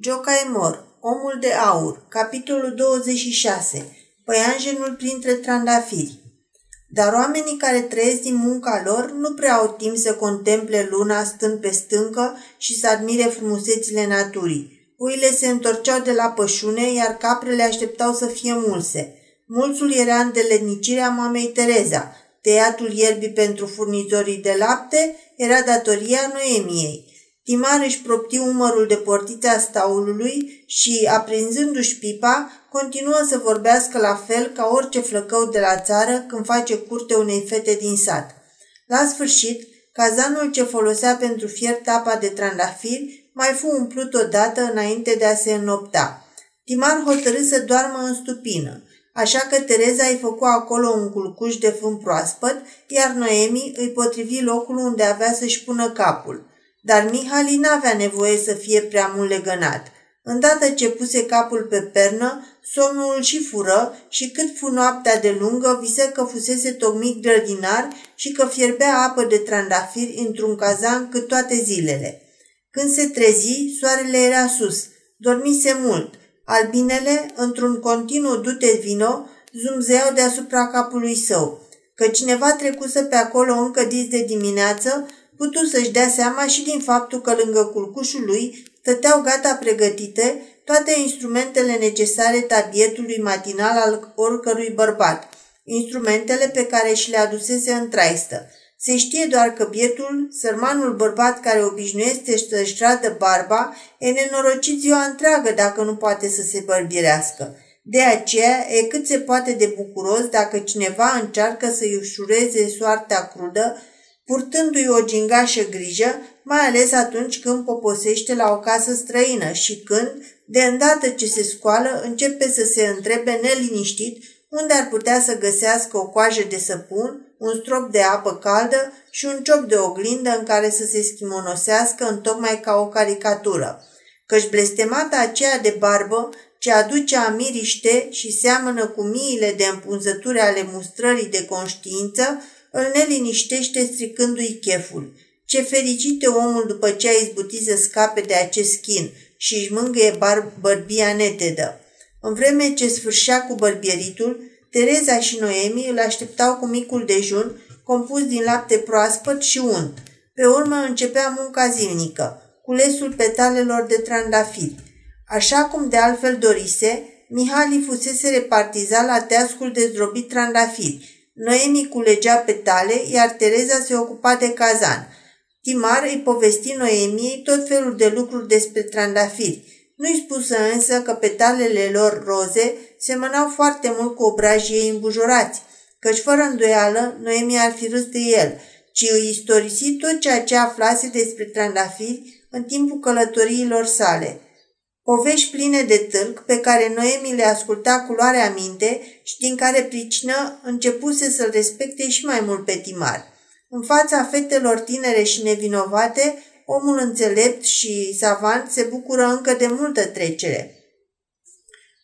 Jocaimor, Omul de Aur, capitolul 26, Păianjenul printre trandafiri. Dar oamenii care trăiesc din munca lor nu prea au timp să contemple luna stând pe stâncă și să admire frumusețile naturii. Puile se întorceau de la pășune, iar caprele așteptau să fie mulse. Mulțul era în delednicirea mamei Tereza. Tăiatul ierbii pentru furnizorii de lapte era datoria Noemiei. Timar își propti umărul de portița staulului și, aprinzându-și pipa, continuă să vorbească la fel ca orice flăcău de la țară când face curte unei fete din sat. La sfârșit, cazanul ce folosea pentru fiert apa de trandafiri mai fu umplut odată înainte de a se înnopta. Timar hotărâ să doarmă în stupină, așa că Tereza îi făcu acolo un culcuș de fân proaspăt, iar Noemi îi potrivi locul unde avea să-și pună capul – dar Mihali n-avea nevoie să fie prea mult legănat. Îndată ce puse capul pe pernă, somnul și fură și cât fu noaptea de lungă, visă că fusese tocmit grădinar și că fierbea apă de trandafiri într-un cazan cât toate zilele. Când se trezi, soarele era sus. Dormise mult. Albinele, într-un continuu dute vino, zumzeau deasupra capului său. Că cineva trecuse pe acolo încă dis de dimineață, putu să-și dea seama și din faptul că lângă culcușul lui stăteau gata pregătite toate instrumentele necesare tabietului matinal al oricărui bărbat, instrumentele pe care și le adusese în traistă. Se știe doar că bietul, sărmanul bărbat care obișnuiește să-și radă barba, e nenorocit ziua întreagă dacă nu poate să se bărbirească. De aceea e cât se poate de bucuros dacă cineva încearcă să-i ușureze soarta crudă purtându-i o gingașă grijă, mai ales atunci când poposește la o casă străină și când, de îndată ce se scoală, începe să se întrebe neliniștit unde ar putea să găsească o coajă de săpun, un strop de apă caldă și un ciop de oglindă în care să se schimonosească în tocmai ca o caricatură. Căci blestemata aceea de barbă, ce aduce amiriște și seamănă cu miile de împunzături ale mustrării de conștiință, îl neliniștește stricându-i cheful. Ce fericit e omul după ce a izbutit să scape de acest chin și își mângâie bar- bărbia netedă. În vreme ce sfârșea cu bărbieritul, Tereza și Noemi îl așteptau cu micul dejun, compus din lapte proaspăt și unt. Pe urmă începea munca zilnică, culesul petalelor de trandafiri. Așa cum de altfel dorise, Mihali fusese repartizat la teascul de zdrobit trandafiri, Noemi culegea petale, iar Tereza se ocupa de cazan. Timar îi povesti Noemiei tot felul de lucruri despre trandafiri. Nu-i spusă însă că petalele lor roze semănau foarte mult cu obrajii ei îmbujurați, căci fără îndoială Noemi ar fi râs de el, ci îi istorisi tot ceea ce aflase despre trandafiri în timpul călătoriilor sale – Povești pline de tâlc pe care Noemi le asculta cu luare aminte și din care pricină începuse să-l respecte și mai mult pe Timar. În fața fetelor tinere și nevinovate, omul înțelept și savant se bucură încă de multă trecere.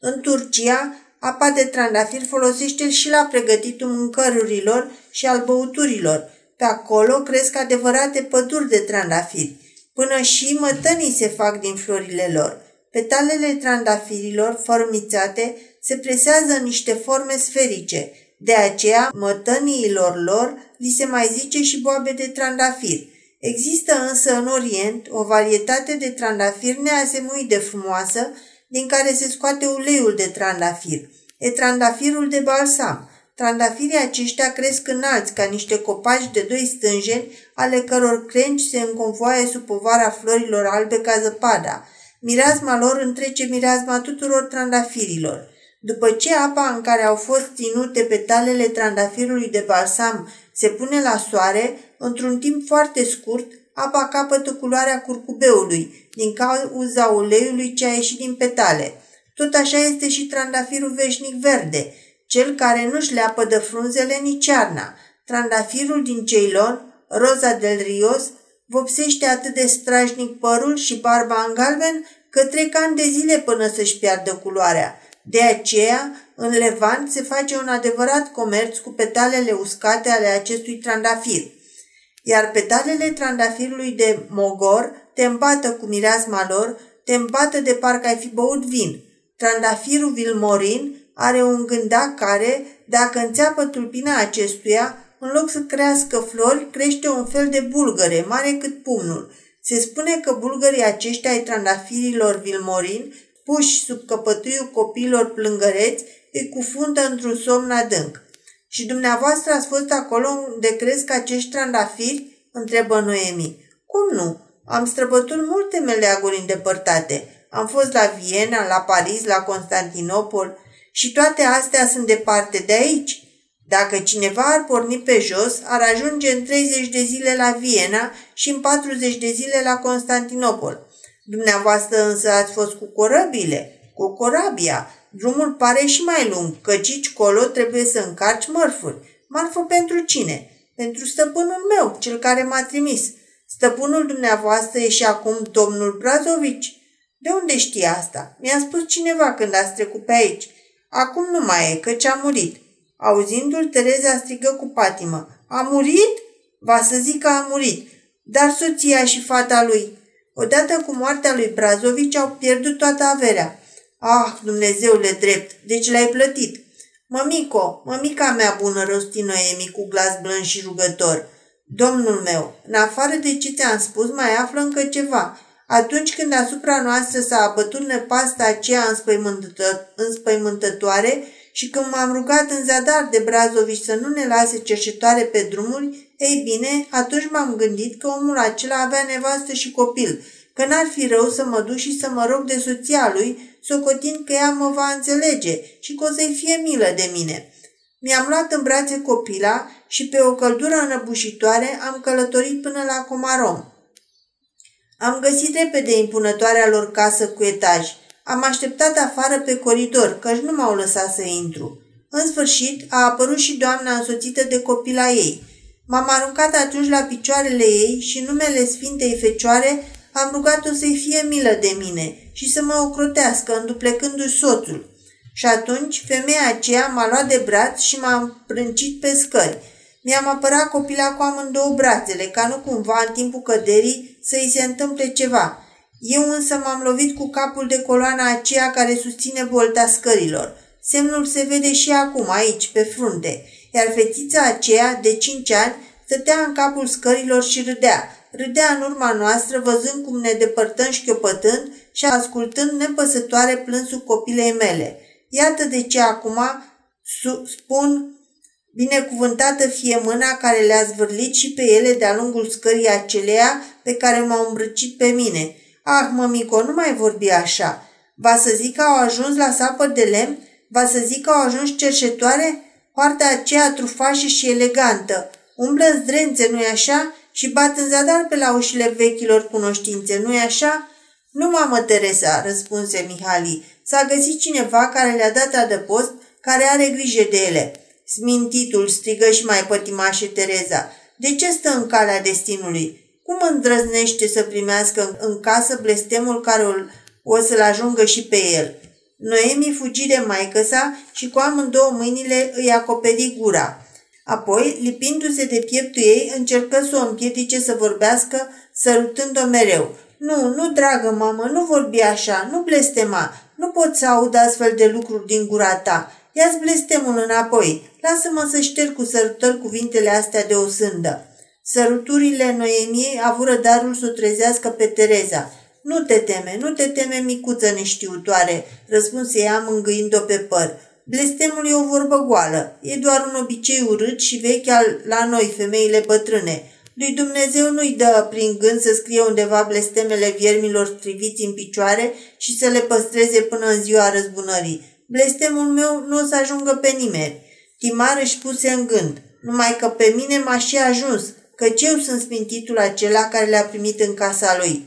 În Turcia, apa de trandafir folosește și la pregătitul mâncărurilor și al băuturilor. Pe acolo cresc adevărate păduri de trandafiri. Până și mătănii se fac din florile lor – Petalele trandafirilor formițate se presează în niște forme sferice, de aceea mătăniilor lor li se mai zice și boabe de trandafir. Există însă în Orient o varietate de trandafir neasemuit de frumoasă, din care se scoate uleiul de trandafir. E trandafirul de balsam. Trandafirii aceștia cresc înalți ca niște copaci de doi stânjeni, ale căror crengi se înconvoaie sub povara florilor albe ca zăpada – Mireasma lor întrece mireasma tuturor trandafirilor. După ce apa în care au fost ținute petalele trandafirului de balsam se pune la soare, într-un timp foarte scurt, apa capătă culoarea curcubeului, din cauza uleiului ce a ieșit din petale. Tot așa este și trandafirul veșnic verde, cel care nu-și leapă de frunzele nici iarna. Trandafirul din Ceylon, Rosa del Rios, vopsește atât de strajnic părul și barba în galben că trec ani de zile până să-și piardă culoarea. De aceea, în Levant se face un adevărat comerț cu petalele uscate ale acestui trandafir. Iar petalele trandafirului de mogor te îmbată cu mireasma lor, te îmbată de parcă ai fi băut vin. Trandafirul vilmorin are un gândac care, dacă înțeapă tulpina acestuia, în loc să crească flori, crește un fel de bulgăre, mare cât pumnul. Se spune că bulgării aceștia ai trandafirilor vilmorin, puși sub căpătuiul copiilor plângăreți, îi cufundă într-un somn adânc. Și dumneavoastră ați fost acolo unde crezi că acești trandafiri? întrebă Noemi. Cum nu? Am străbătut multe meleaguri îndepărtate. Am fost la Viena, la Paris, la Constantinopol și toate astea sunt departe de aici. Dacă cineva ar porni pe jos, ar ajunge în 30 de zile la Viena și în 40 de zile la Constantinopol. Dumneavoastră însă ați fost cu corăbile, cu corabia. Drumul pare și mai lung, căci colo trebuie să încarci mărfuri. Marfă pentru cine? Pentru stăpânul meu, cel care m-a trimis. Stăpânul dumneavoastră e și acum domnul Brazovici. De unde știe asta? Mi-a spus cineva când ați trecut pe aici. Acum nu mai e, căci a murit. Auzindu-l, Tereza strigă cu patimă. A murit? Va să zic că a murit. Dar soția și fata lui. Odată cu moartea lui Brazovici au pierdut toată averea. Ah, Dumnezeule drept, deci l-ai plătit. Mămico, mămica mea bună, rosti Noemi cu glas blând și rugător. Domnul meu, în afară de ce ți-am spus, mai află încă ceva. Atunci când asupra noastră s-a abătut nepasta aceea înspăimântătoare, înspăimântătoare și când m-am rugat în zadar de Brazovici să nu ne lase cercetoare pe drumuri, ei bine, atunci m-am gândit că omul acela avea nevastă și copil, că n-ar fi rău să mă duc și să mă rog de soția lui, socotind că ea mă va înțelege și că o să-i fie milă de mine. Mi-am luat în brațe copila și pe o căldură înăbușitoare am călătorit până la Comarom. Am găsit repede impunătoarea lor casă cu etaj. Am așteptat afară pe coridor, căci nu m-au lăsat să intru. În sfârșit, a apărut și doamna însoțită de copila ei. M-am aruncat atunci la picioarele ei și în numele Sfintei Fecioare am rugat-o să-i fie milă de mine și să mă ocrotească, înduplecându-și soțul. Și atunci, femeia aceea m-a luat de braț și m-a prâncit pe scări. Mi-am apărat copila cu amândouă brațele, ca nu cumva în timpul căderii să îi se întâmple ceva. Eu însă m-am lovit cu capul de coloana aceea care susține bolta scărilor. Semnul se vede și acum, aici, pe frunte, iar fetița aceea, de cinci ani, stătea în capul scărilor și râdea. Râdea în urma noastră, văzând cum ne depărtăm șchiopătând și ascultând nepăsătoare plânsul copilei mele. Iată de ce acum spun Binecuvântată fie mâna care le-a zvârlit și pe ele de-a lungul scării aceleia pe care m-au îmbrăcit pe mine. Ah, mămico, nu mai vorbi așa. Va să zic că au ajuns la sapă de lemn? Va să zic că au ajuns cerșetoare? Poarta aceea trufașă și elegantă. Umblă în zdrențe, nu-i așa? Și bat în zadar pe la ușile vechilor cunoștințe, nu-i așa? Nu, mamă Teresa, răspunse Mihali. S-a găsit cineva care le-a dat adăpost, care are grijă de ele. Smintitul, strigă și mai pătimașe Tereza. De ce stă în calea destinului? Cum îndrăznește să primească în casă blestemul care o să-l ajungă și pe el? Noemi fugi de maică sa și cu amândouă mâinile îi acoperi gura. Apoi, lipindu-se de pieptul ei, încercă să o împiedice să vorbească, sărutând-o mereu. Nu, nu, dragă mamă, nu vorbi așa, nu blestema, nu pot să aud astfel de lucruri din gura ta. Ia-ți blestemul înapoi, lasă-mă să șterg cu sărutări cuvintele astea de o sândă. Săruturile Noemiei avură darul să o trezească pe Tereza. Nu te teme, nu te teme, micuță neștiutoare, răspunse ea mângâind-o pe păr. Blestemul e o vorbă goală, e doar un obicei urât și vechi al la noi, femeile bătrâne. Lui Dumnezeu nu-i dă prin gând să scrie undeva blestemele viermilor striviți în picioare și să le păstreze până în ziua răzbunării. Blestemul meu nu o să ajungă pe nimeni. Timar își puse în gând, numai că pe mine m-a și ajuns, căci eu sunt smintitul acela care le-a primit în casa lui.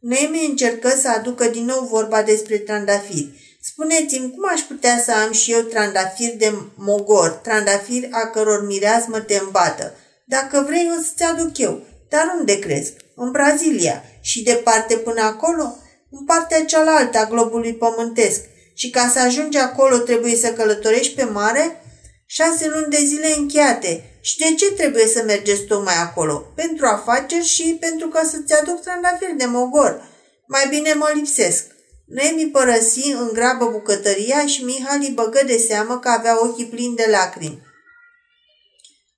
Noemi încercă să aducă din nou vorba despre trandafiri. Spuneți-mi, cum aș putea să am și eu trandafiri de mogor, trandafiri a căror mireasmă te îmbată? Dacă vrei, o să-ți aduc eu. Dar unde crezi? În Brazilia. Și departe până acolo? În partea cealaltă a globului pământesc. Și ca să ajungi acolo trebuie să călătorești pe mare? Șase luni de zile încheiate. Și de ce trebuie să mergeți tocmai acolo? Pentru afaceri și pentru ca să-ți aduc trandafiri de mogor. Mai bine mă lipsesc. Noemi părăsi în grabă bucătăria și Mihali băgă de seamă că avea ochii plini de lacrimi.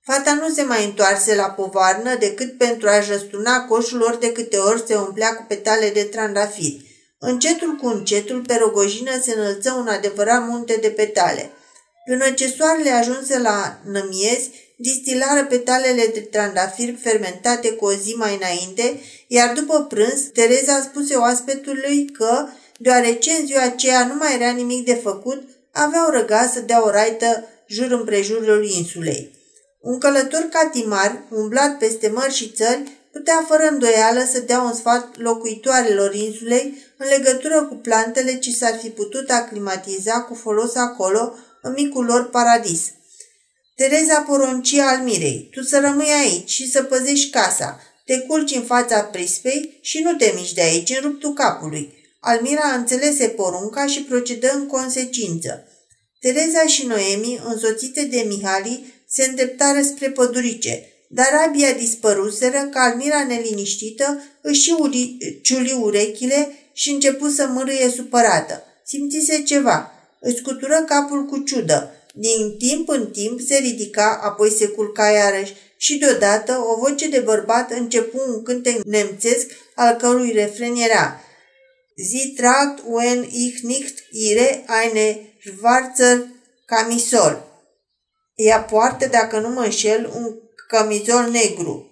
Fata nu se mai întoarse la povarnă decât pentru a răstuna coșul ori de câte ori se umplea cu petale de trandafiri. Încetul cu încetul, pe rogojină se înălță un adevărat munte de petale. Până ce soarele ajunse la nămiezi, distilară petalele de trandafir fermentate cu o zi mai înainte, iar după prânz, Tereza spuse oaspetului că, deoarece în ziua aceea nu mai era nimic de făcut, aveau răgaz să dea o raită jur împrejurul insulei. Un călător catimar, umblat peste mări și țări, putea fără îndoială să dea un sfat locuitoarelor insulei în legătură cu plantele ce s-ar fi putut aclimatiza cu folos acolo, în micul lor paradis. Tereza porunci Almirei, tu să rămâi aici și să păzești casa, te culci în fața prispei și nu te miști de aici în ruptul capului. Almira înțelese porunca și procedă în consecință. Tereza și Noemi, însoțite de Mihali, se îndreptară spre pădurice, dar abia dispăruseră că Almira neliniștită își uri, ciuli urechile și începu să mârâie supărată. Simțise ceva. Își scutură capul cu ciudă. Din timp în timp se ridica, apoi se culca iarăși și deodată o voce de bărbat începu un cântec nemțesc al cărui refren era Sie tragt wenn ich nicht ihre eine schwarzer Camisol. Ea poartă, dacă nu mă înșel, un cămizol negru.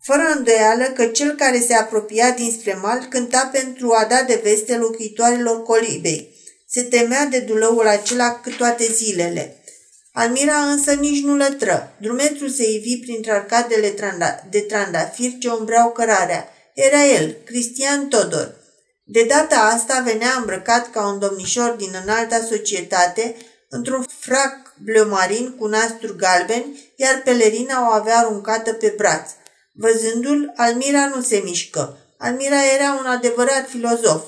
Fără îndoială că cel care se apropia dinspre mal cânta pentru a da de veste locuitoarelor colibei. Se temea de dulăul acela cât toate zilele. Almira însă nici nu lătră. Drumețul se ivi printre arcadele tranda- de trandafir ce umbreau cărarea. Era el, Cristian Todor. De data asta venea îmbrăcat ca un domnișor din înalta societate, într-un frac bleu cu nasturi galbeni, iar pelerina o avea aruncată pe braț. Văzându-l, Almira nu se mișcă. Almira era un adevărat filozof.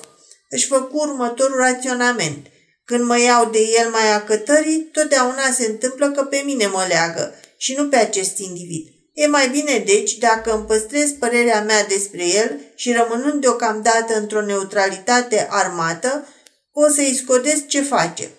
Își făcu următorul raționament. Când mă iau de el mai acătării, totdeauna se întâmplă că pe mine mă leagă și nu pe acest individ. E mai bine, deci, dacă îmi păstrez părerea mea despre el și rămânând deocamdată într-o neutralitate armată, o să-i scodesc ce face.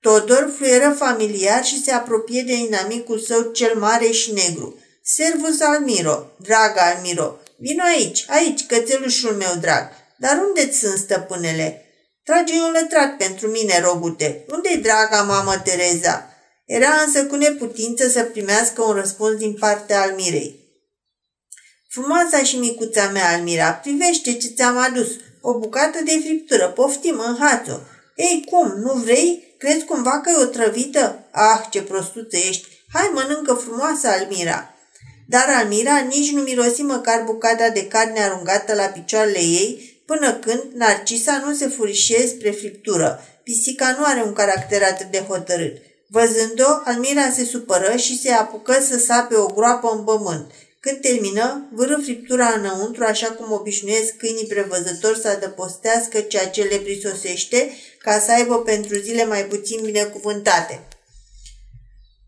Todor fluieră familiar și se apropie de inamicul său cel mare și negru. Servus Almiro, drag Almiro, vino aici, aici, cățelușul meu drag. Dar unde sunt stăpânele? Trage un lătrat pentru mine, rogute. Unde-i draga mamă Tereza? Era însă cu neputință să primească un răspuns din partea Almirei. Frumoasa și micuța mea, Almira, privește ce ți-am adus. O bucată de friptură, poftim, în hațo. Ei, cum, nu vrei? Crezi cumva că e o trăvită? Ah, ce prostuță ești! Hai, mănâncă frumoasă, Almira! Dar Almira nici nu mirosi măcar bucata de carne aruncată la picioarele ei, până când Narcisa nu se furișie spre friptură. Pisica nu are un caracter atât de hotărât. Văzând-o, Almira se supără și se apucă să sape o groapă în pământ. Când termină, vârâ friptura înăuntru, așa cum obișnuiesc câinii prevăzători să adăpostească ceea ce le prisosește, ca să aibă pentru zile mai puțin binecuvântate.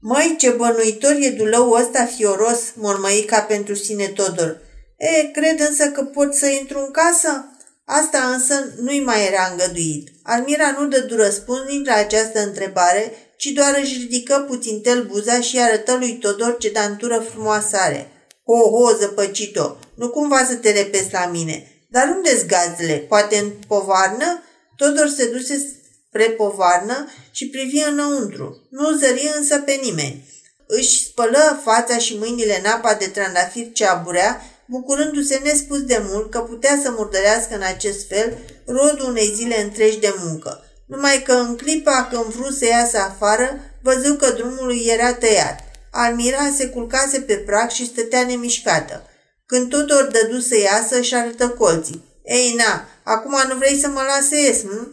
Măi, ce bănuitor e dulău ăsta fioros, mormăi ca pentru sine Todor. E, cred însă că pot să intru în casă? Asta însă nu-i mai era îngăduit. Almira nu dă răspuns nici la această întrebare, ci doar își ridică puțin tel buza și arătă lui Todor ce dantură frumoasă are. Ho, ho, zăpăcito, nu cumva să te repezi la mine. Dar unde-s gazele? Poate în povarnă? Todor se duse spre povarnă și privi înăuntru. Nu zări însă pe nimeni. Își spălă fața și mâinile în apa de trandafir ce aburea, bucurându-se nespus de mult că putea să murdărească în acest fel rodul unei zile întregi de muncă. Numai că în clipa când vrut să iasă afară, văzu că drumul lui era tăiat. Almira se culcase pe prag și stătea nemișcată. Când Tudor dădu să iasă, și arătă colții. Ei, na, acum nu vrei să mă lase ies, nu?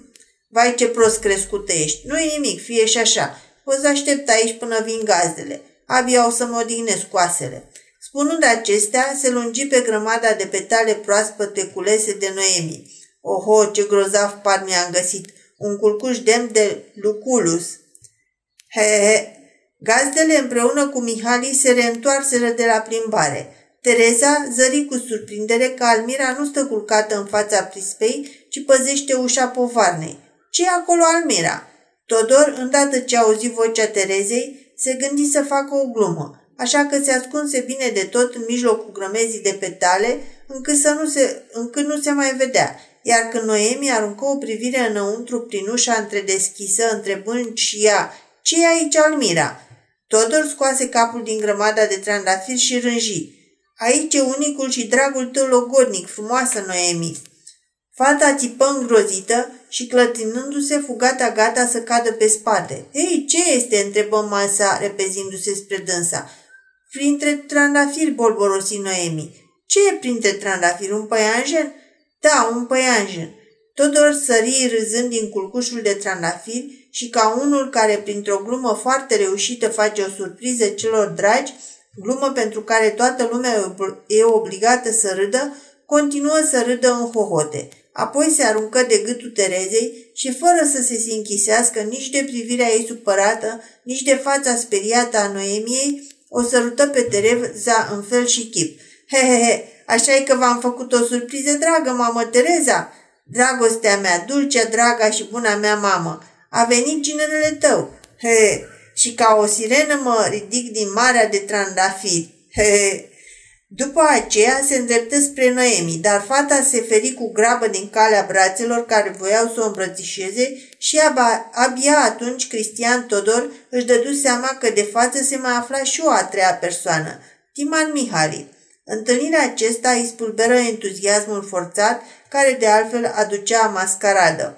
Vai ce prost crescută ești. Nu e nimic, fie și așa. O să aștept aici până vin gazdele. Abia o să mă odihnesc coasele. Spunând acestea, se lungi pe grămada de petale proaspăte culese de Noemi. Oho, ce grozav par mi-am găsit! Un culcuș demn de Luculus. He, he, Gazdele împreună cu Mihali se reîntoarseră de la plimbare. Tereza zări cu surprindere că Almira nu stă culcată în fața prispei, ci păzește ușa povarnei. ce acolo, Almira?" Todor, îndată ce auzi vocea Terezei, se gândi să facă o glumă, așa că se ascunse bine de tot în mijlocul grămezii de petale, încât, să nu se, încât nu se mai vedea, iar când Noemi aruncă o privire înăuntru prin ușa întredeschisă, întrebând și ea, ce e aici, Almira?" Todor scoase capul din grămada de trandafiri și rânji. Aici e unicul și dragul tău logodnic, frumoasă Noemi. Fata țipă îngrozită și clătinându-se fu gata gata să cadă pe spate. Ei, ce este?" întrebă masa repezindu-se spre dânsa. Printre trandafiri, bolborosi Noemi. Ce e printre trandafiri? Un păianjen? Da, un păianjen. Todor sări râzând din culcușul de trandafiri și ca unul care printr-o glumă foarte reușită face o surpriză celor dragi, glumă pentru care toată lumea e obligată să râdă, continuă să râdă în hohote. Apoi se aruncă de gâtul Terezei și fără să se sinchisească nici de privirea ei supărată, nici de fața speriată a Noemiei, o sărută pe Tereza în fel și chip. He, he, he, așa e că v-am făcut o surpriză dragă, mamă Tereza? Dragostea mea, dulcea, draga și buna mea mamă, a venit ginerele tău. He, și ca o sirenă mă ridic din marea de trandafiri. He, după aceea se îndreptă spre Noemi, dar fata se feri cu grabă din calea brațelor care voiau să o îmbrățișeze și abia atunci Cristian Todor își dădu seama că de față se mai afla și o a treia persoană, Timan Mihali. Întâlnirea acesta îi spulberă entuziasmul forțat care de altfel aducea mascaradă.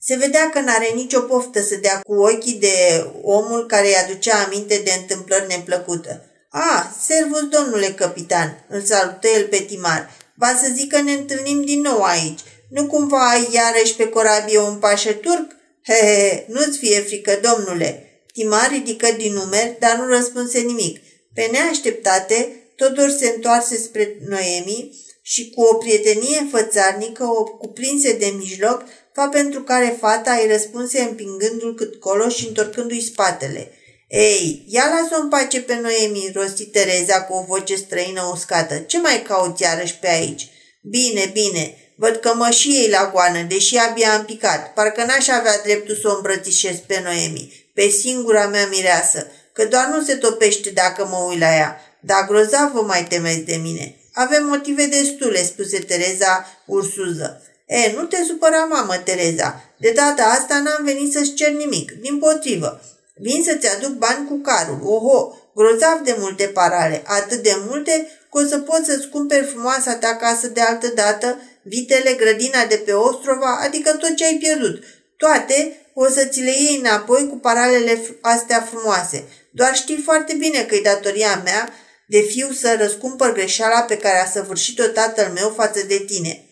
Se vedea că n-are nicio poftă să dea cu ochii de omul care îi aducea aminte de întâmplări neplăcută. A, servus, domnule capitan, îl salută el pe Timar. Va să zic că ne întâlnim din nou aici. Nu cumva ai iarăși pe corabie un pașă turc? He, he, nu-ți fie frică, domnule. Timar ridică din numeri, dar nu răspunse nimic. Pe neașteptate, Todor se întoarse spre Noemi și cu o prietenie fățarnică o cuprinse de mijloc, fa pentru care fata îi răspunse împingându-l cât colo și întorcându-i spatele. Ei, ia lasă-o în pace pe Noemi, rosti Tereza cu o voce străină uscată. Ce mai cauți iarăși pe aici? Bine, bine, văd că mă și ei la goană, deși abia am picat. Parcă n-aș avea dreptul să o îmbrățișez pe Noemi, pe singura mea mireasă, că doar nu se topește dacă mă uit la ea. Dar grozav vă mai temeți de mine. Avem motive destule, spuse Tereza ursuză. E, nu te supăra, mamă, Tereza. De data asta n-am venit să-ți cer nimic. Din potrivă, Vin să-ți aduc bani cu carul. Oho, grozav de multe parale, atât de multe că o să poți să-ți cumperi frumoasa ta casă de altă dată, vitele, grădina de pe Ostrova, adică tot ce ai pierdut. Toate o să ți le iei înapoi cu paralele astea frumoase. Doar știi foarte bine că e datoria mea de fiu să răscumpăr greșeala pe care a săvârșit-o tatăl meu față de tine.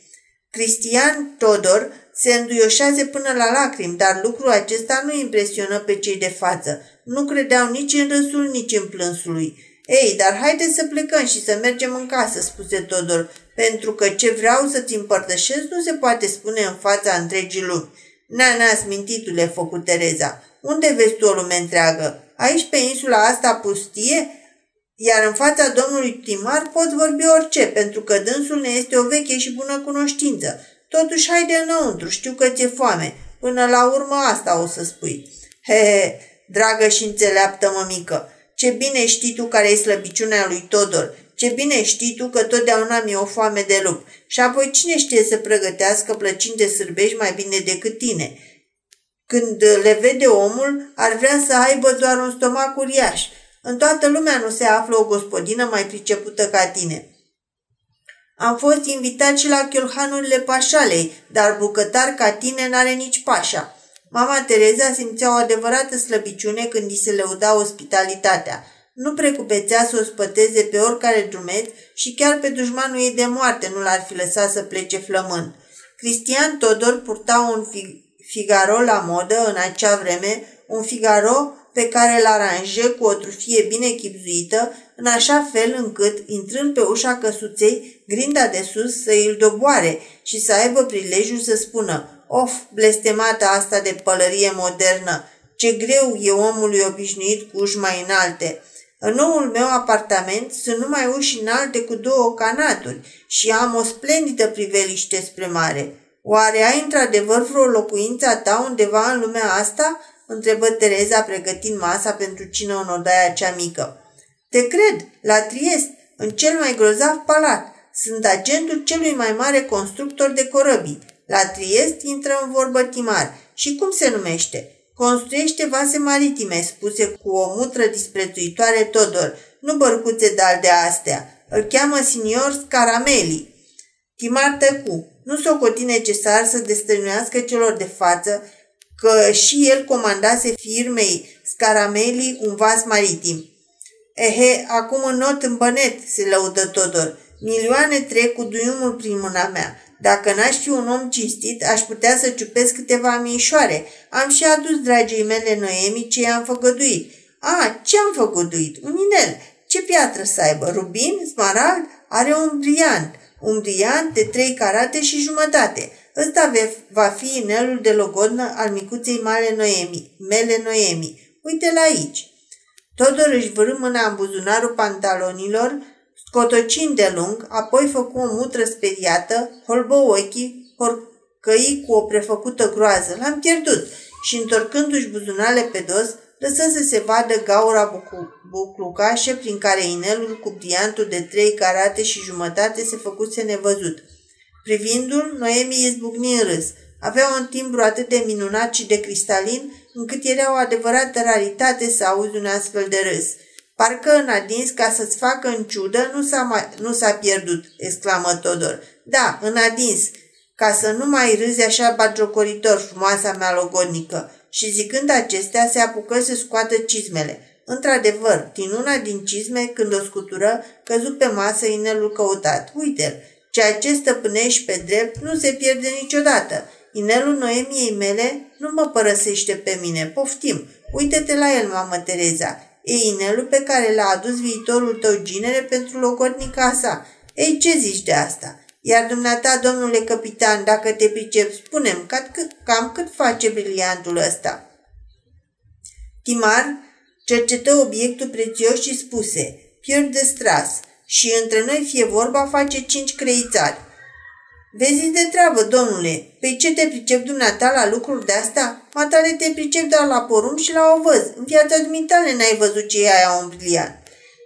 Cristian Todor se înduioșează până la lacrimi, dar lucrul acesta nu impresionă pe cei de față. Nu credeau nici în râsul, nici în plânsul lui. Ei, dar haideți să plecăm și să mergem în casă, spuse Todor, pentru că ce vreau să-ți împărtășesc nu se poate spune în fața întregii lumi. Na, na, smintitule, făcut Tereza. Unde vezi tu o lume întreagă? Aici, pe insula asta pustie? Iar în fața domnului primar poți vorbi orice, pentru că dânsul ne este o veche și bună cunoștință. Totuși, haide înăuntru, știu că ți-e foame. Până la urmă asta o să spui. He, he, dragă și înțeleaptă mămică, ce bine știi tu care e slăbiciunea lui Todor. Ce bine știi tu că totdeauna mi-e o foame de lup. Și apoi cine știe să pregătească plăcini de sârbești mai bine decât tine? Când le vede omul, ar vrea să aibă doar un stomac uriaș. În toată lumea nu se află o gospodină mai pricepută ca tine. Am fost invitat și la chiolhanurile pașalei, dar bucătar ca tine n-are nici pașa. Mama Tereza simțea o adevărată slăbiciune când îi se lăuda ospitalitatea. Nu precupețea să o spăteze pe oricare drumeț și chiar pe dușmanul ei de moarte nu l-ar fi lăsat să plece flămând. Cristian Todor purta un Figaro la modă în acea vreme, un Figaro pe care îl aranje cu o trufie bine chipzuită, în așa fel încât, intrând pe ușa căsuței, grinda de sus să îl doboare și să aibă prilejul să spună Of, blestemata asta de pălărie modernă! Ce greu e omului obișnuit cu uși mai înalte! În noul meu apartament sunt numai uși înalte cu două canaturi și am o splendidă priveliște spre mare. Oare ai într-adevăr vreo locuință a ta undeva în lumea asta?" întrebă Tereza pregătind masa pentru cină în odaia cea mică. Te cred, la Triest, în cel mai grozav palat. Sunt agentul celui mai mare constructor de corăbii. La Triest intră în vorbă Timar. Și cum se numește? Construiește vase maritime, spuse cu o mutră disprețuitoare Todor. Nu bărcuțe de de astea. Îl cheamă senior Scarameli. Timar tăcu. Nu s-o coti necesar să destăinuiască celor de față că și el comandase firmei Scarameli un vas maritim. Ehe, acum în not în bănet, se lăudă Todor. Milioane trec cu duiumul prin mâna mea. Dacă n-aș fi un om cinstit, aș putea să ciupesc câteva mișoare. Am și adus dragii mele Noemi ce i-am făgăduit. A, ce am făgăduit? Un inel. Ce piatră să aibă? Rubin? Smarald? Are un briant. Un briant de trei carate și jumătate. Ăsta va fi inelul de logodnă al micuței male Noemi, mele Noemi. Uite-l aici. Todor își vârâ mâna în buzunarul pantalonilor, scotocind de lung, apoi făcu o mutră speriată, holbă ochii, horcăi cu o prefăcută groază. L-am pierdut și, întorcându-și buzunale pe dos, lăsă să se vadă gaura bucu- buclucașă prin care inelul cu briantul de trei carate și jumătate se făcuse nevăzut. Privindu-l, Noemi izbucni în râs. Avea un timbru atât de minunat și de cristalin, încât era o adevărată raritate să auzi un astfel de râs. Parcă în adins, ca să-ți facă în ciudă, nu s-a, mai, nu s-a pierdut, exclamă Todor. Da, în adins, ca să nu mai râzi așa bagiocoritor, frumoasa mea logodnică. Și zicând acestea, se apucă să scoată cizmele. Într-adevăr, din una din cizme, când o scutură, căzu pe masă inelul căutat. Uite-l, ceea ce stăpânești pe drept nu se pierde niciodată. Inelul Noemiei mele nu mă părăsește pe mine, poftim. Uite-te la el, mamă Tereza. E inelul pe care l-a adus viitorul tău ginere pentru logodnica sa. Ei, ce zici de asta? Iar dumneata, domnule capitan, dacă te pricep, spunem cam cât, cam cât face briliantul ăsta. Timar cercetă obiectul prețios și spuse, pierd de stras, și între noi fie vorba face cinci creițari. Vezi de treabă, domnule. Pe păi ce te pricep dumneata la lucruri de-asta? Matale te pricep doar la porumb și la ovăz. În viața dumitale n-ai văzut ce e aia un briliant.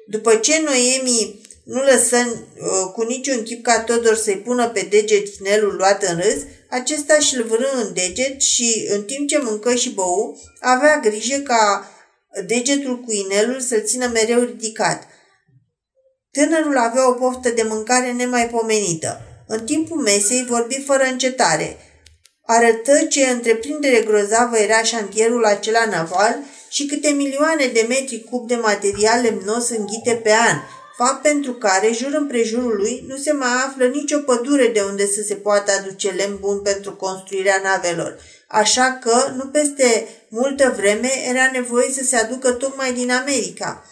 După ce Noemi nu lăsă uh, cu niciun chip ca Todor să-i pună pe deget inelul luat în râs, acesta și-l vârâ în deget și, în timp ce mâncă și bău, avea grijă ca degetul cu inelul să-l țină mereu ridicat. Tânărul avea o poftă de mâncare nemaipomenită. În timpul mesei vorbi fără încetare. Arătă ce întreprindere grozavă era șantierul acela naval și câte milioane de metri cub de material lemnos înghite pe an, fapt pentru care, jur împrejurul lui, nu se mai află nicio pădure de unde să se poată aduce lemn bun pentru construirea navelor. Așa că, nu peste multă vreme, era nevoie să se aducă tocmai din America.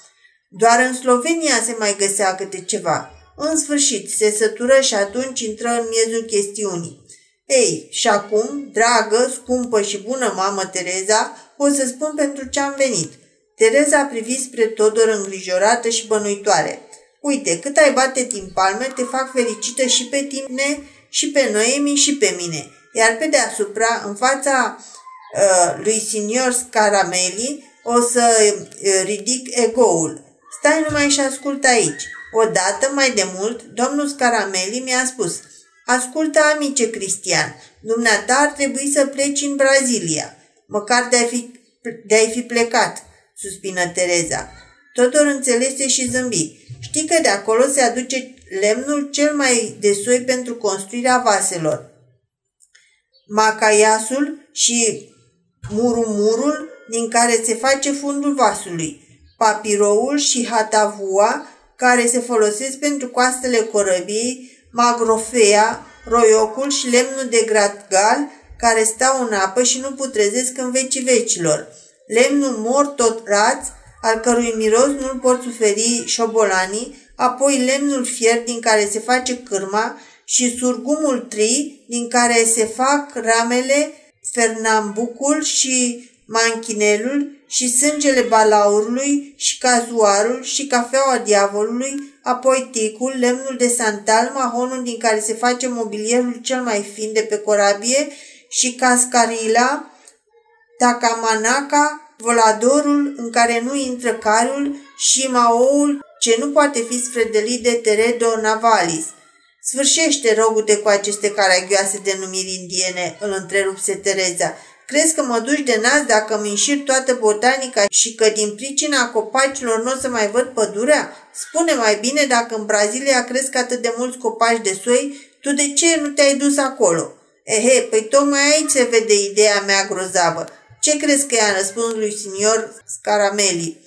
Doar în Slovenia se mai găsea câte ceva. În sfârșit, se sătură și atunci intră în miezul chestiunii. Ei, și acum, dragă, scumpă și bună mamă Tereza, o să spun pentru ce am venit. Tereza a privit spre Todor îngrijorată și bănuitoare. Uite, cât ai bate din palme, te fac fericită și pe tine, și pe Noemi, și pe mine. Iar pe deasupra, în fața uh, lui Signor Scarameli, o să uh, ridic egoul. Stai numai și ascultă aici. Odată, mai de mult, domnul Scarameli mi-a spus Ascultă, amice Cristian, dumneata ar trebui să pleci în Brazilia, măcar de-ai fi, de fi plecat, suspină Tereza. Totul înțelese și zâmbi. Știi că de acolo se aduce lemnul cel mai de soi pentru construirea vaselor. Macaiasul și murumurul din care se face fundul vasului, papiroul și hatavua care se folosesc pentru coastele corăbiei, magrofea, roiocul și lemnul de gratgal care stau în apă și nu putrezesc în vecii vecilor. Lemnul mor tot raț, al cărui miros nu-l pot suferi șobolanii, apoi lemnul fier din care se face cârma și surgumul tri din care se fac ramele, fernambucul și manchinelul și sângele balaurului și cazuarul și cafeaua diavolului, apoi ticul, lemnul de santal, mahonul din care se face mobilierul cel mai fin de pe corabie și cascarila, tacamanaka, voladorul în care nu intră carul și maoul ce nu poate fi sfredelit de Teredo Navalis. Sfârșește, rogute, cu aceste caragioase denumiri indiene, îl întrerupse Tereza. Crezi că mă duci de nas dacă îmi înșir toată botanica și că din pricina copacilor nu o să mai văd pădurea? Spune mai bine dacă în Brazilia cresc atât de mulți copaci de soi, tu de ce nu te-ai dus acolo? Ehe, păi tocmai aici se vede ideea mea grozavă. Ce crezi că i-a răspuns lui signor Scarameli?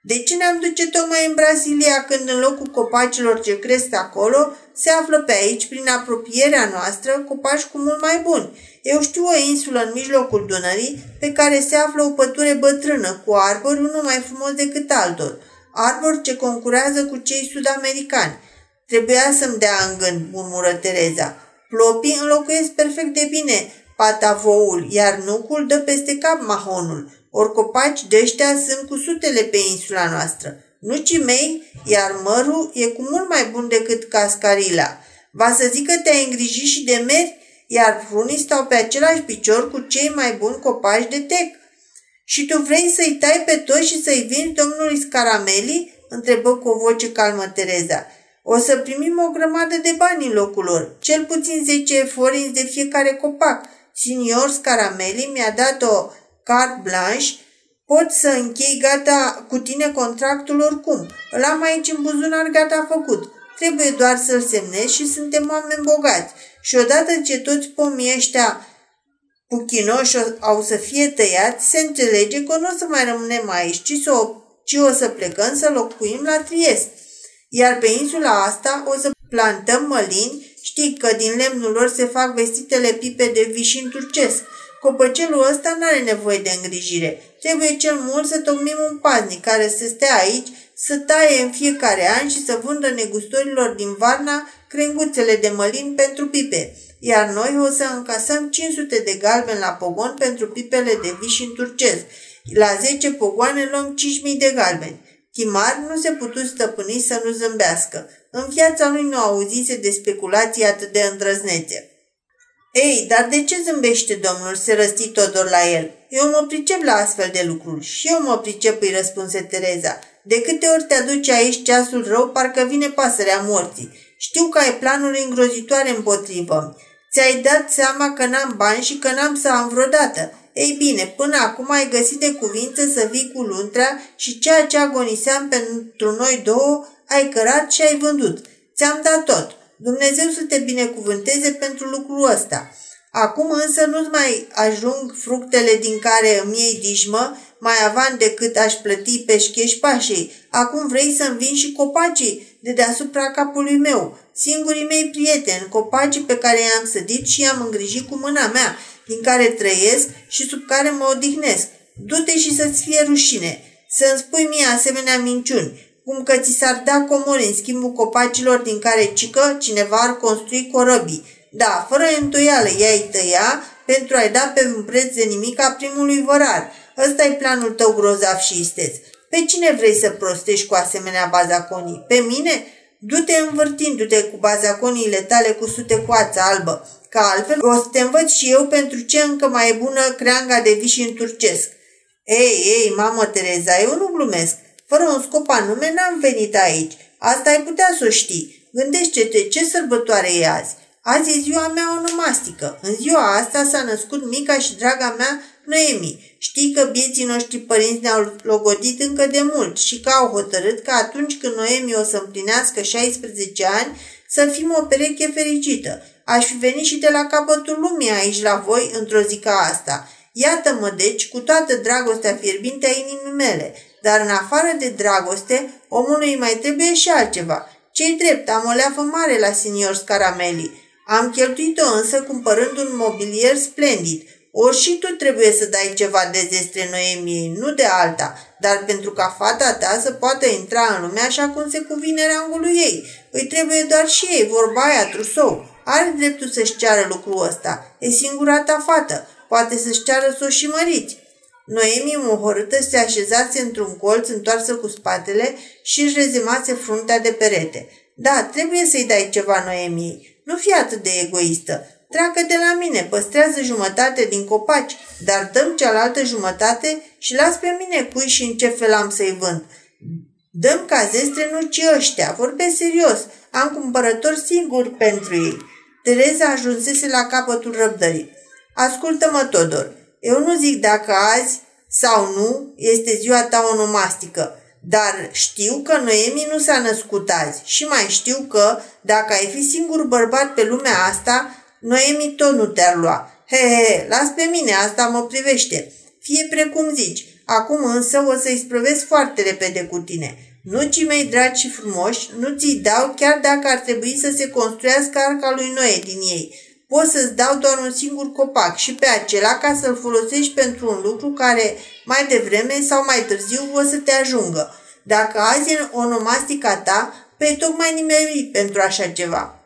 De ce ne-am duce tocmai în Brazilia când în locul copacilor ce cresc acolo se află pe aici, prin apropierea noastră, copaci cu mult mai buni? Eu știu o insulă în mijlocul Dunării pe care se află o pădure bătrână cu arbori unul mai frumos decât altor. Arbori ce concurează cu cei sud-americani. Trebuia să-mi dea în gând, murmură Tereza. Plopii înlocuiesc perfect de bine patavoul, iar nucul dă peste cap mahonul. Ori copaci de ăștia sunt cu sutele pe insula noastră. Nucii mei, iar mărul e cu mult mai bun decât cascarila. Va să zic că te-ai îngrijit și de meri, iar frunii stau pe același picior cu cei mai buni copaci de tec. Și tu vrei să-i tai pe toți și să-i vinzi domnului Scarameli? întrebă cu o voce calmă Tereza. O să primim o grămadă de bani în locul lor, cel puțin 10 forinți de fiecare copac. Signor Scarameli mi-a dat o carte blanche, pot să închei gata cu tine contractul oricum. Îl am aici în buzunar gata făcut. Trebuie doar să-l semnezi și suntem oameni bogați. Și odată ce toți pomii ăștia puchinoși au să fie tăiați, se înțelege că nu o să mai rămânem aici, ci, să o, ci o să plecăm să locuim la Triest. Iar pe insula asta o să plantăm mălini, știi că din lemnul lor se fac vestitele pipe de vișin turcesc. Copăcelul ăsta nu are nevoie de îngrijire. Trebuie cel mult să tocmim un paznic care să stea aici, să taie în fiecare an și să vândă negustorilor din Varna crenguțele de mălin pentru pipe. Iar noi o să încasăm 500 de galben la pogon pentru pipele de vișin turcesc. La 10 pogoane luăm 5.000 de galbeni. Timar nu se putu stăpâni să nu zâmbească. În viața lui nu auzise de speculații atât de îndrăznețe. Ei, dar de ce zâmbește domnul? se răsti Todor la el. Eu mă pricep la astfel de lucruri. Și eu mă pricep, îi răspunse Tereza. De câte ori te aduci aici ceasul rău, parcă vine pasărea morții. Știu că ai planuri îngrozitoare împotrivă. Ți-ai dat seama că n-am bani și că n-am să am vreodată. Ei bine, până acum ai găsit de cuvință să vii cu luntrea și ceea ce agoniseam pentru noi două, ai cărat și ai vândut. Ți-am dat tot. Dumnezeu să te binecuvânteze pentru lucrul ăsta. Acum însă nu-ți mai ajung fructele din care îmi iei dișmă, mai avan decât aș plăti pe pașei. Acum vrei să-mi vin și copacii de deasupra capului meu, singurii mei prieteni, copacii pe care i-am sădit și i-am îngrijit cu mâna mea, din care trăiesc și sub care mă odihnesc. Du-te și să-ți fie rușine, să-mi spui mie asemenea minciuni, cum că ți s-ar da comori în schimbul copacilor din care cică cineva ar construi corăbii. Da, fără întoială, ea îi tăia pentru a-i da pe un preț de nimic a primului vărar. ăsta e planul tău grozav și isteț. Pe cine vrei să prostești cu asemenea bazaconii? Pe mine? Du-te învârtindu-te cu bazaconiile tale cu sute coață albă, ca altfel o să te învăț și eu pentru ce încă mai e bună creanga de viși în turcesc. Ei, ei, mamă Tereza, eu nu glumesc. Fără un scop anume n-am venit aici. Asta ai putea să o știi. Gândește-te ce sărbătoare e azi. Azi e ziua mea onomastică. În ziua asta s-a născut mica și draga mea Noemi. Știi că bieții noștri părinți ne-au logodit încă de mult și că au hotărât că atunci când Noemi o să împlinească 16 ani, să fim o pereche fericită. Aș fi venit și de la capătul lumii aici la voi într-o zi ca asta. Iată-mă deci, cu toată dragostea fierbinte a inimii mele, dar în afară de dragoste, omului mai trebuie și altceva. Cei drept, am o leafă mare la senior Scarameli. Am cheltuit-o însă cumpărând un mobilier splendid. Ori și tu trebuie să dai ceva de zestre Noemiei, nu de alta, dar pentru ca fata ta să poată intra în lume așa cum se cuvine rangului ei. Îi trebuie doar și ei, vorba aia, trusou. Are dreptul să-și ceară lucrul ăsta. E singura ta fată. Poate să-și ceară să o și măriți. Noemi, mohorâtă, se așezase într-un colț întoarsă cu spatele și își rezemase fruntea de perete. Da, trebuie să-i dai ceva Noemiei. Nu fi atât de egoistă. Treacă de la mine, păstrează jumătate din copaci, dar dăm cealaltă jumătate și las pe mine cui și în ce fel am să-i vând. Dăm ca zestre nu ci ăștia, vorbesc serios, am cumpărător singur pentru ei. Tereza ajunsese la capătul răbdării. Ascultă-mă, Todor, eu nu zic dacă azi sau nu este ziua ta onomastică, dar știu că Noemi nu s-a născut azi și mai știu că, dacă ai fi singur bărbat pe lumea asta, Noemi tot nu te-ar lua. He, he, las pe mine, asta mă privește. Fie precum zici. Acum însă o să-i sprăvesc foarte repede cu tine. Nucii mei dragi și frumoși, nu ți-i dau chiar dacă ar trebui să se construiască arca lui Noe din ei. Pot să-ți dau doar un singur copac și pe acela ca să-l folosești pentru un lucru care mai devreme sau mai târziu o să te ajungă. Dacă azi e onomastica ta, pe tocmai nimeni pentru așa ceva.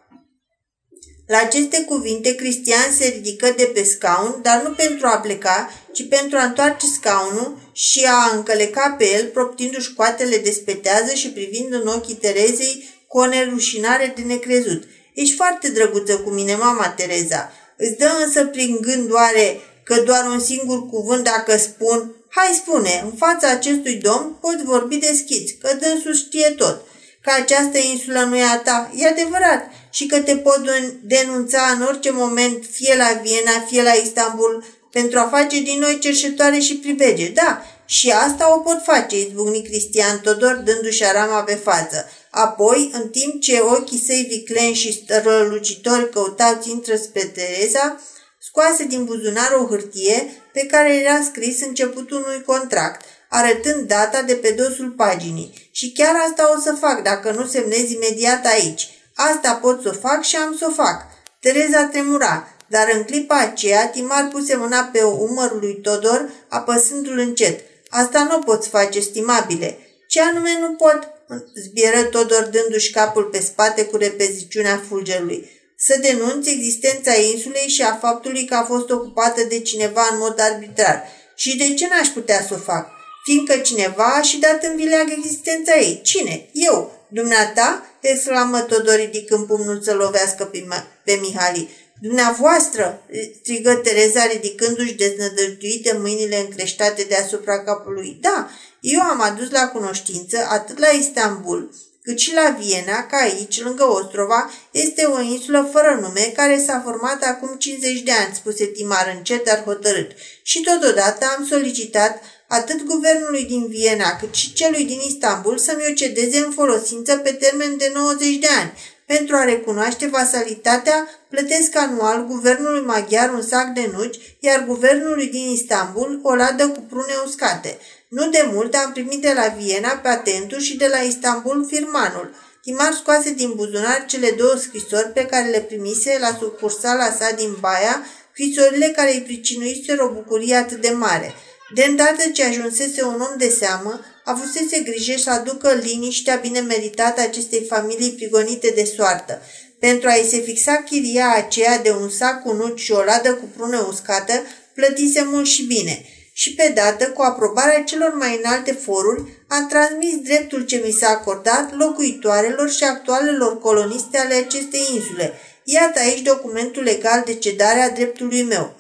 La aceste cuvinte, Cristian se ridică de pe scaun, dar nu pentru a pleca, ci pentru a întoarce scaunul și a încăleca pe el, proptindu-și coatele de spetează și privind în ochii Terezei cu o nerușinare de necrezut. Ești foarte drăguță cu mine, mama Tereza. Îți dă însă prin gând oare că doar un singur cuvânt dacă spun Hai spune, în fața acestui domn poți vorbi deschis, că dânsul știe tot, că această insulă nu e a ta. E adevărat, și că te pot denunța în orice moment, fie la Viena, fie la Istanbul, pentru a face din noi cerșetoare și pribege. Da, și asta o pot face, izbucni Cristian Todor dându-și arama pe față. Apoi, în timp ce ochii săi vicleni și strălucitori căutau țintră spre Tereza, scoase din buzunar o hârtie pe care era scris începutul unui contract, arătând data de pe dosul paginii. Și chiar asta o să fac dacă nu semnez imediat aici. Asta pot să o fac și am să o fac. Tereza tremura, dar în clipa aceea Timar puse mâna pe umărul lui Todor, apăsându-l încet. Asta nu poți face, stimabile. Ce anume nu pot? Zbieră Todor dându-și capul pe spate cu repeziciunea fulgerului. Să denunți existența insulei și a faptului că a fost ocupată de cineva în mod arbitrar. Și de ce n-aș putea să o fac? Fiindcă cineva a și dat în vileag existența ei. Cine? Eu. Dumneata? exclamă Todor ridicând pumnul să lovească pe, pe Mihali. Dumneavoastră, strigă Tereza ridicându-și deznădăjduite mâinile încreștate deasupra capului. Da, eu am adus la cunoștință, atât la Istanbul, cât și la Viena, că aici, lângă Ostrova, este o insulă fără nume care s-a format acum 50 de ani, spuse Timar încet, dar hotărât. Și totodată am solicitat atât guvernului din Viena cât și celui din Istanbul să-mi o cedeze în folosință pe termen de 90 de ani. Pentru a recunoaște vasalitatea, plătesc anual guvernului maghiar un sac de nuci, iar guvernului din Istanbul o ladă cu prune uscate. Nu de mult am primit de la Viena patentul și de la Istanbul firmanul. Timar scoase din buzunar cele două scrisori pe care le primise la sucursala sa din Baia, scrisorile care îi pricinuiseră o bucurie atât de mare – de îndată ce ajunsese un om de seamă, avusese grijă să aducă liniștea bine meritată acestei familii prigonite de soartă. Pentru a-i se fixa chiria aceea de un sac cu nuci și o ladă cu prună uscată, plătise mult și bine. Și pe dată, cu aprobarea celor mai înalte foruri, am transmis dreptul ce mi s-a acordat locuitoarelor și actualelor coloniste ale acestei insule. Iată aici documentul legal de cedare a dreptului meu.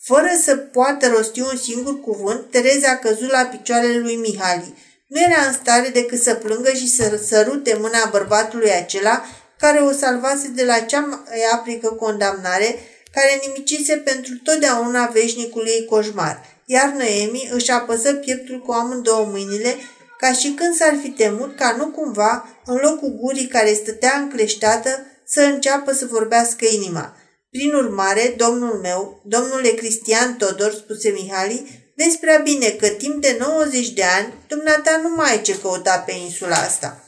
Fără să poată rosti un singur cuvânt, Tereza a căzut la picioarele lui Mihali. Nu era în stare decât să plângă și să sărute mâna bărbatului acela care o salvase de la cea mai aprică condamnare, care nimicise pentru totdeauna veșnicul ei coșmar. Iar Noemi își apăsă pieptul cu amândouă mâinile, ca și când s-ar fi temut ca nu cumva, în locul gurii care stătea încleștată, să înceapă să vorbească inima. Prin urmare, domnul meu, domnule Cristian Todor, spuse Mihali, vezi prea bine că timp de 90 de ani, dumneata nu mai ai ce căuta pe insula asta.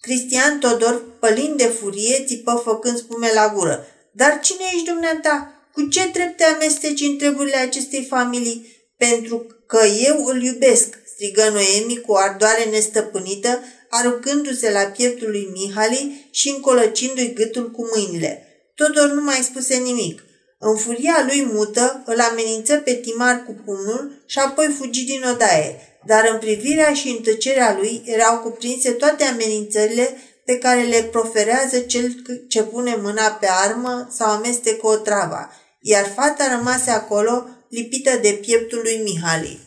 Cristian Todor, pălind de furie, țipă făcând spume la gură. Dar cine ești dumneata? Cu ce drept te amesteci în treburile acestei familii? Pentru că eu îl iubesc, strigă Noemi cu ardoare nestăpânită, aruncându-se la pieptul lui Mihali și încolăcindu-i gâtul cu mâinile. Todor nu mai spuse nimic. În furia lui mută, îl amenință pe Timar cu pumnul și apoi fugi din odaie, dar în privirea și în tăcerea lui erau cuprinse toate amenințările pe care le proferează cel ce pune mâna pe armă sau amestecă o trava, iar fata rămase acolo lipită de pieptul lui Mihali.